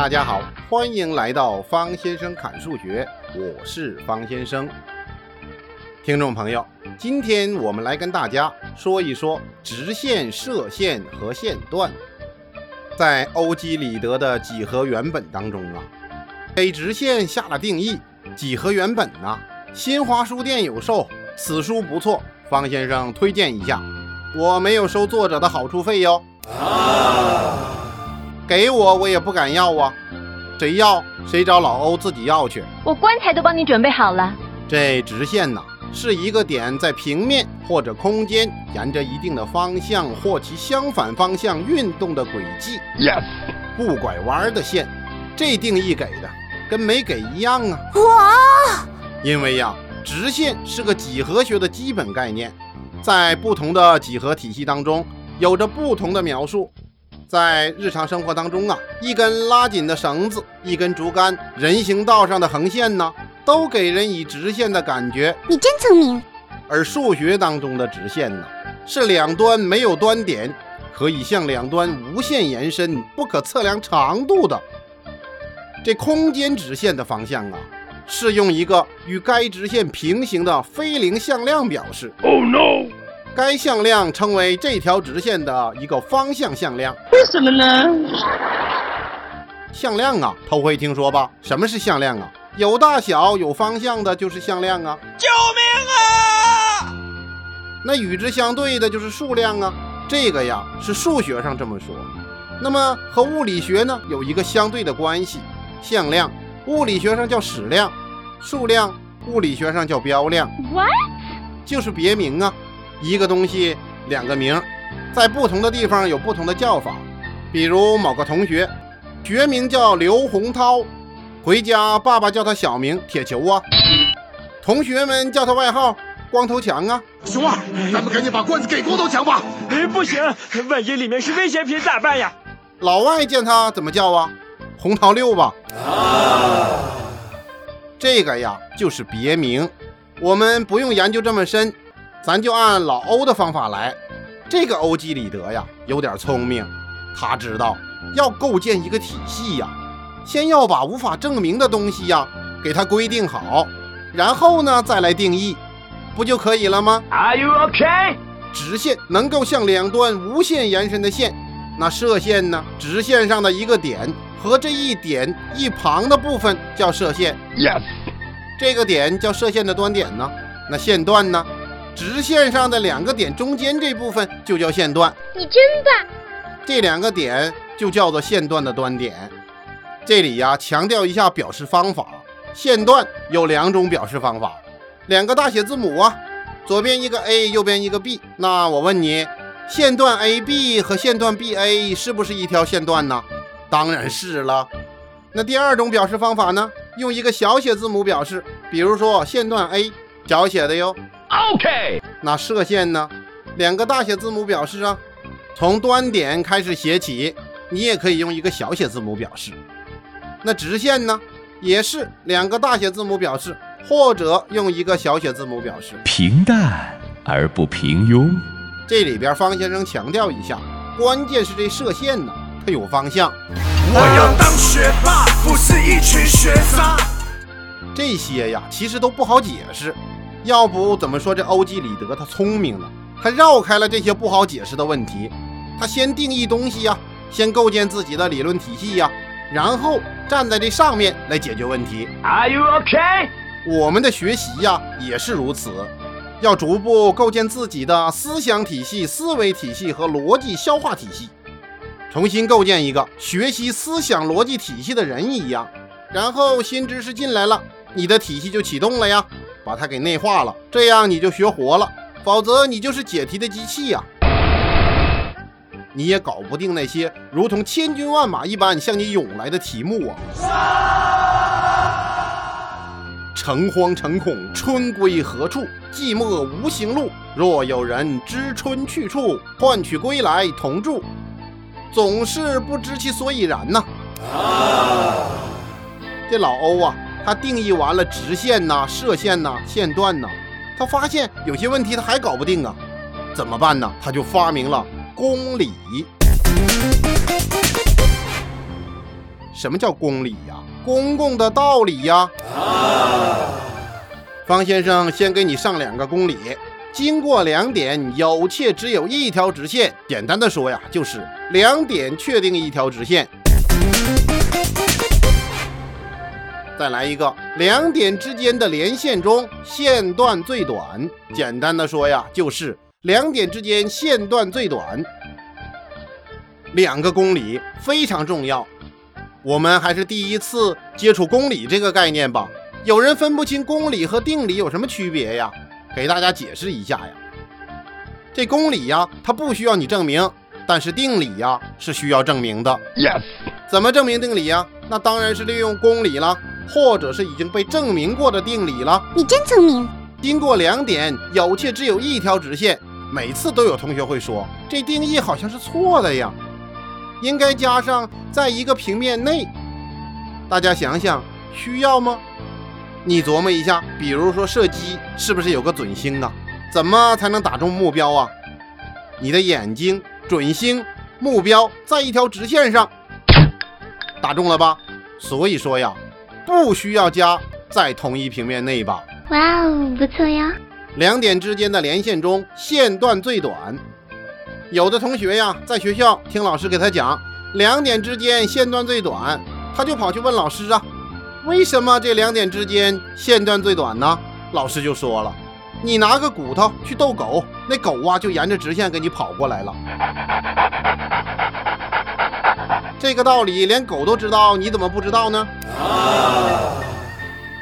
大家好，欢迎来到方先生侃数学，我是方先生。听众朋友，今天我们来跟大家说一说直线、射线和线段。在欧几里得的几何原本当中啊，给直线下了定义。几何原本呐，新华书店有售，此书不错，方先生推荐一下。我没有收作者的好处费哟。啊，给我我也不敢要啊，谁要谁找老欧自己要去。我棺材都帮你准备好了。这直线呢，是一个点在平面或者空间沿着一定的方向或其相反方向运动的轨迹。Yes，不拐弯的线。这定义给的跟没给一样啊。哇，因为呀，直线是个几何学的基本概念。在不同的几何体系当中，有着不同的描述。在日常生活当中啊，一根拉紧的绳子，一根竹竿，人行道上的横线呢，都给人以直线的感觉。你真聪明。而数学当中的直线呢，是两端没有端点，可以向两端无限延伸，不可测量长度的。这空间直线的方向啊。是用一个与该直线平行的非零向量表示。Oh no！该向量称为这条直线的一个方向向量。为什么呢？向量啊，头回听说吧？什么是向量啊？有大小、有方向的就是向量啊！救命啊！那与之相对的就是数量啊。这个呀是数学上这么说。那么和物理学呢有一个相对的关系，向量。物理学上叫矢量，数量物理学上叫标量。What？就是别名啊，一个东西两个名，在不同的地方有不同的叫法。比如某个同学学名叫刘洪涛，回家爸爸叫他小名铁球啊，同学们叫他外号光头强啊。熊二，咱们赶紧把罐子给光头强吧。哎，不行，万一里面是危险品咋办呀？老外见他怎么叫啊？红桃六吧。啊，这个呀就是别名，我们不用研究这么深，咱就按老欧的方法来。这个欧几里得呀有点聪明，他知道要构建一个体系呀，先要把无法证明的东西呀给它规定好，然后呢再来定义，不就可以了吗？Are you okay？直线能够向两端无限延伸的线，那射线呢？直线上的一个点。和这一点一旁的部分叫射线，yes，这个点叫射线的端点呢。那线段呢？直线上的两个点中间这部分就叫线段。你真棒！这两个点就叫做线段的端点。这里呀，强调一下表示方法。线段有两种表示方法，两个大写字母啊，左边一个 a，右边一个 b。那我问你，线段 AB 和线段 BA 是不是一条线段呢？当然是了。那第二种表示方法呢？用一个小写字母表示，比如说线段 A，小写的哟。OK。那射线呢？两个大写字母表示啊。从端点开始写起，你也可以用一个小写字母表示。那直线呢？也是两个大写字母表示，或者用一个小写字母表示。平淡而不平庸。这里边方先生强调一下，关键是这射线呢。它有方向。我要当学霸，不是一群学渣。这些呀，其实都不好解释。要不怎么说这欧几里得他聪明呢？他绕开了这些不好解释的问题。他先定义东西呀，先构建自己的理论体系呀，然后站在这上面来解决问题。Are you okay？我们的学习呀也是如此，要逐步构建自己的思想体系、思维体系和逻辑消化体系。重新构建一个学习思想逻辑体系的人一样，然后新知识进来了，你的体系就启动了呀，把它给内化了，这样你就学活了，否则你就是解题的机器呀，你也搞不定那些如同千军万马一般向你涌来的题目啊！诚惶诚恐，春归何处？寂寞无行路。若有人知春去处，唤取归来同住。总是不知其所以然呐。啊，这老欧啊，他定义完了直线呐、射线呐、线段呐，他发现有些问题他还搞不定啊，怎么办呢？他就发明了公理。什么叫公理呀？公共的道理呀。方先生先给你上两个公理，经过两点，有且只有一条直线。简单的说呀，就是两点确定一条直线。再来一个，两点之间的连线中线段最短。简单的说呀，就是两点之间线段最短。两个公理非常重要，我们还是第一次接触公理这个概念吧。有人分不清公理和定理有什么区别呀？给大家解释一下呀。这公理呀，它不需要你证明，但是定理呀是需要证明的。Yes. 怎么证明定理呀？那当然是利用公理了，或者是已经被证明过的定理了。你真聪明。经过两点，有且只有一条直线。每次都有同学会说，这定义好像是错的呀，应该加上在一个平面内。大家想想，需要吗？你琢磨一下，比如说射击，是不是有个准星啊？怎么才能打中目标啊？你的眼睛、准星、目标在一条直线上，打中了吧？所以说呀，不需要加在同一平面内吧。哇哦，不错呀。两点之间的连线中，线段最短。有的同学呀，在学校听老师给他讲两点之间线段最短，他就跑去问老师啊，为什么这两点之间线段最短呢？老师就说了，你拿个骨头去逗狗，那狗啊就沿着直线给你跑过来了。这个道理连狗都知道，你怎么不知道呢？啊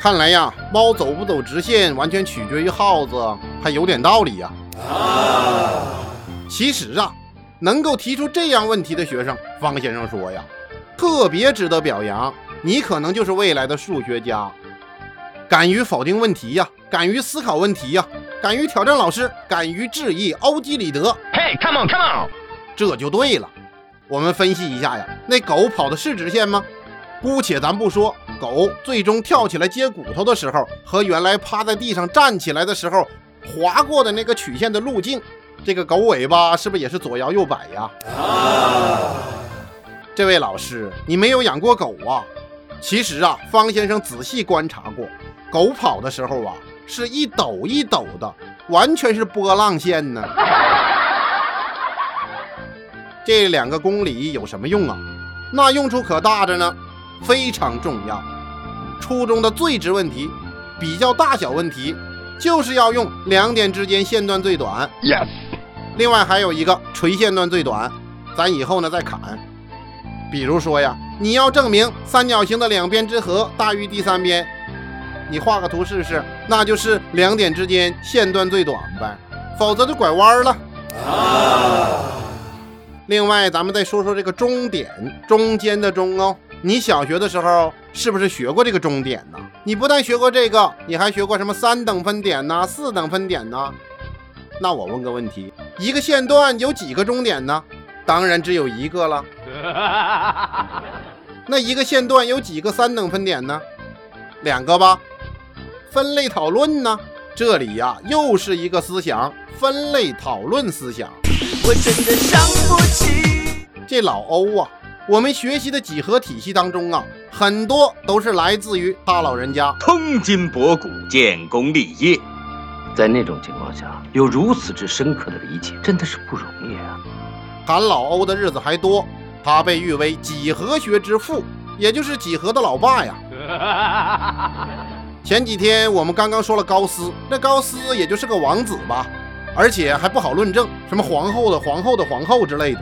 看来呀，猫走不走直线完全取决于耗子，还有点道理呀。啊其实啊，能够提出这样问题的学生，方先生说呀，特别值得表扬。你可能就是未来的数学家，敢于否定问题呀，敢于思考问题呀，敢于挑战老师，敢于质疑欧几里得，Hey, come on, come on. 这就对了。我们分析一下呀，那狗跑的是直线吗？姑且咱不说，狗最终跳起来接骨头的时候，和原来趴在地上站起来的时候划过的那个曲线的路径，这个狗尾巴是不是也是左摇右摆呀？啊这位老师，你没有养过狗啊？其实啊，方先生仔细观察过，狗跑的时候啊，是一抖一抖的，完全是波浪线呢。这两个公理有什么用啊？那用处可大着呢，非常重要。初中的最值问题，比较大小问题，就是要用两点之间线段最短。Yes. 另外还有一个垂线段最短，咱以后呢再砍。比如说呀，你要证明三角形的两边之和大于第三边，你画个图试试，那就是两点之间线段最短呗，否则就拐弯了。另外，咱们再说说这个中点，中间的中哦。你小学的时候是不是学过这个中点呢？你不但学过这个，你还学过什么三等分点呐、四等分点呐？那我问个问题，一个线段有几个中点呢？当然只有一个了。那一个线段有几个三等分点呢？两个吧。分类讨论呢？这里呀、又是一个思想，分类讨论思想。我真的伤不起。这老欧啊，我们学习的几何体系当中啊，很多都是来自于他老人家。通今博古，建功立业。在那种情况下，有如此之深刻的理解，真的是不容易啊！谈老欧的日子还多，他被誉为几何学之父，也就是几何的老爸呀。前几天我们刚刚说了高斯，那高斯也就是个王子吧，而且还不好论证，什么皇后的皇后的皇后之类的。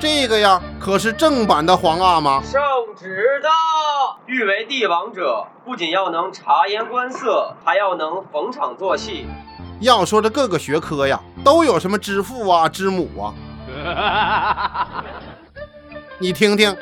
这个呀，可是正版的皇阿玛。圣旨到！欲为帝王者，不仅要能察言观色，还要能逢场作戏。要说这各个学科呀，都有什么之父啊、之母啊，你听听。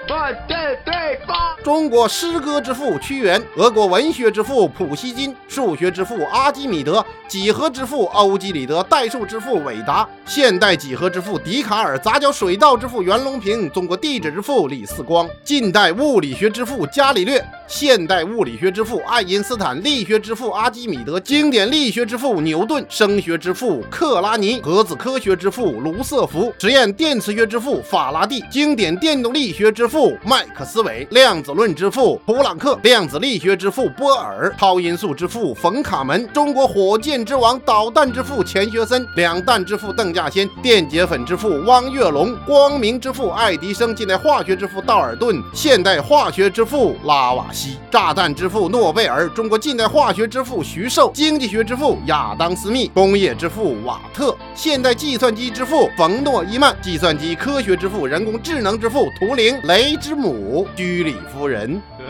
中国诗歌之父屈原，俄国文学之父普希金，数学之父阿基米德，几何之父欧几里得，代数之父韦达，现代几何之父笛卡尔，杂交水稻之父袁隆平，中国地质之父李四光，近代物理学之父伽利略，现代物理学之父爱因斯坦、力学之父阿基米德、经典力学之父牛顿、声学之父克拉尼、核子科学之父卢瑟福、实验电磁学之父法拉第、经典电动力学之父麦克斯韦、量子论之父普朗克、量子力学之父波尔、超音速之父冯卡门、中国火箭之王、导弹之父钱学森、两弹之父邓稼先、电解粉之父汪月龙、光明之父爱迪生、近代化学之父道尔顿、现代化学之父拉瓦锡、炸弹之父诺贝尔、中国近代化学之父徐寿、经济学之父亚当·斯密、工业之父瓦特、现代计算机之父冯诺依曼、计算机科学之父、人工智能之父图灵、雷之母居里夫人。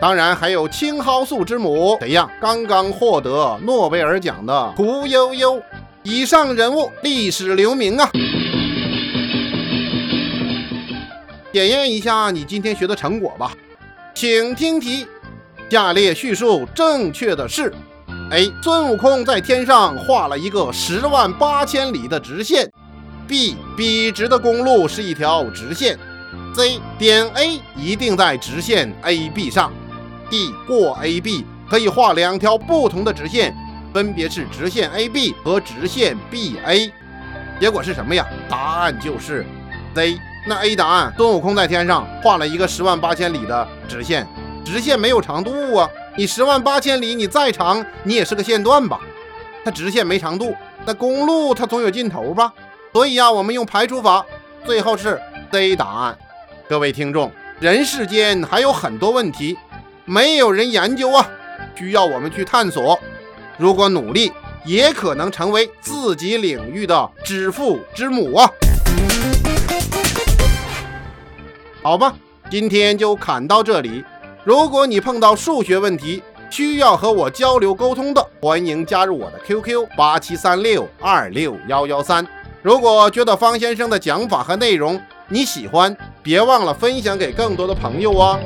当然还有青蒿素之母，谁呀？刚刚获得诺贝尔奖的屠呦呦。以上人物历史留名啊！检验一下你今天学的成果吧，请听题：下列叙述正确的是：A. 孙悟空在天上画了一个十万八千里的直线；B. 笔直的公路是一条直线；C. 点 A 一定在直线 AB 上；D. 过 AB 可以画两条不同的直线，分别是直线 AB 和直线 BA。结果是什么呀？答案就是 C。那 A 答案，孙悟空在天上画了一个十万八千里的直线，直线没有长度啊，你十万八千里，你再长，你也是个线段吧？它直线没长度，那公路它总有尽头吧？所以呀，我们用排除法，最后是 C 答案。各位听众，人世间还有很多问题没有人研究啊，需要我们去探索。如果努力，也可能成为自己领域的知父之母啊。好吧，今天就侃到这里。如果你碰到数学问题需要和我交流沟通的，欢迎加入我的 QQ 八七三六二六幺幺三。如果觉得方先生的讲法和内容你喜欢，别忘了分享给更多的朋友哦。